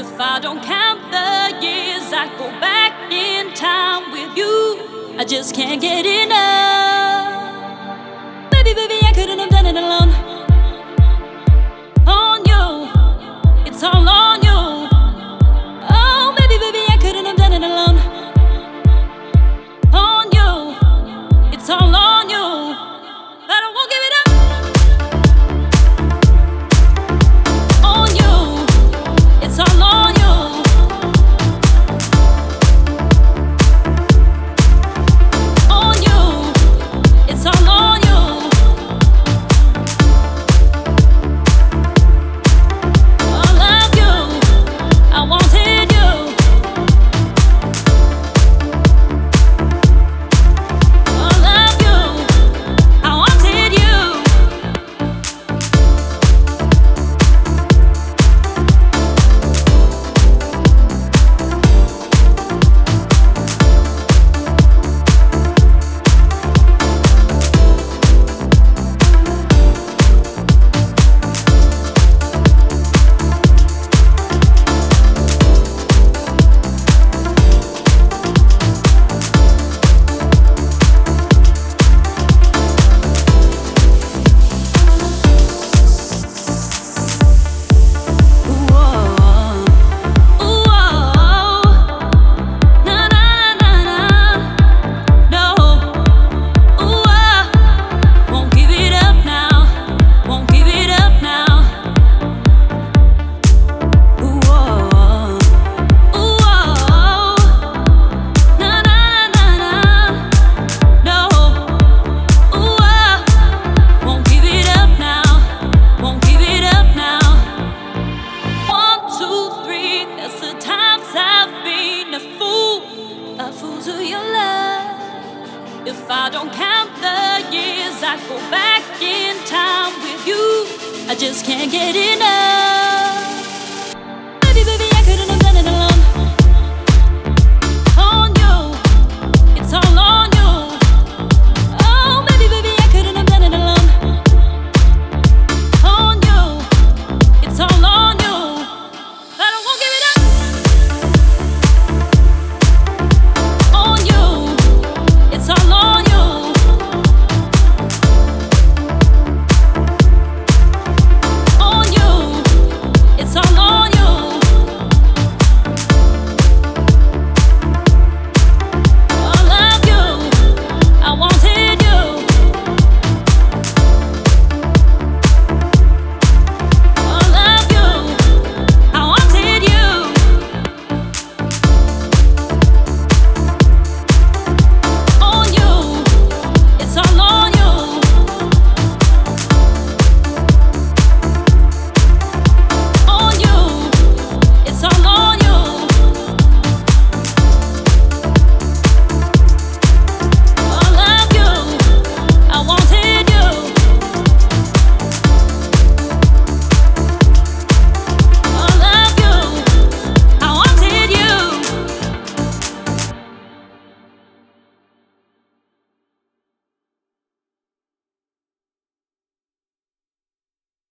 If I don't count the years, I go back in time with you. I just can't get enough. If I don't count the years, I go back in time with you. I just can't get enough.